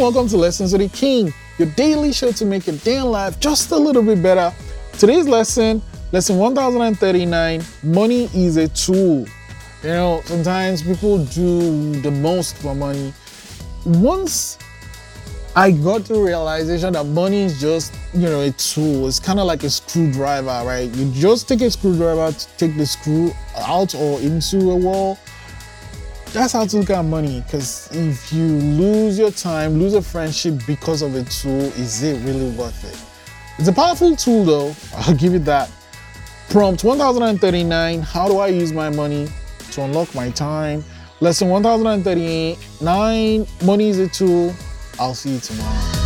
welcome to Lessons with the King, your daily show to make your day in life just a little bit better. Today's lesson, lesson 1039 Money is a tool. You know, sometimes people do the most for money. Once I got the realization that money is just, you know, a tool. It's kind of like a screwdriver, right? You just take a screwdriver to take the screw out or into a wall. That's how to look at money. Because if you lose your time, lose a friendship because of a tool, is it really worth it? It's a powerful tool, though. I'll give you that. Prompt 1039 How do I use my money to unlock my time? Lesson 1039 Money is a tool. I'll see you tomorrow.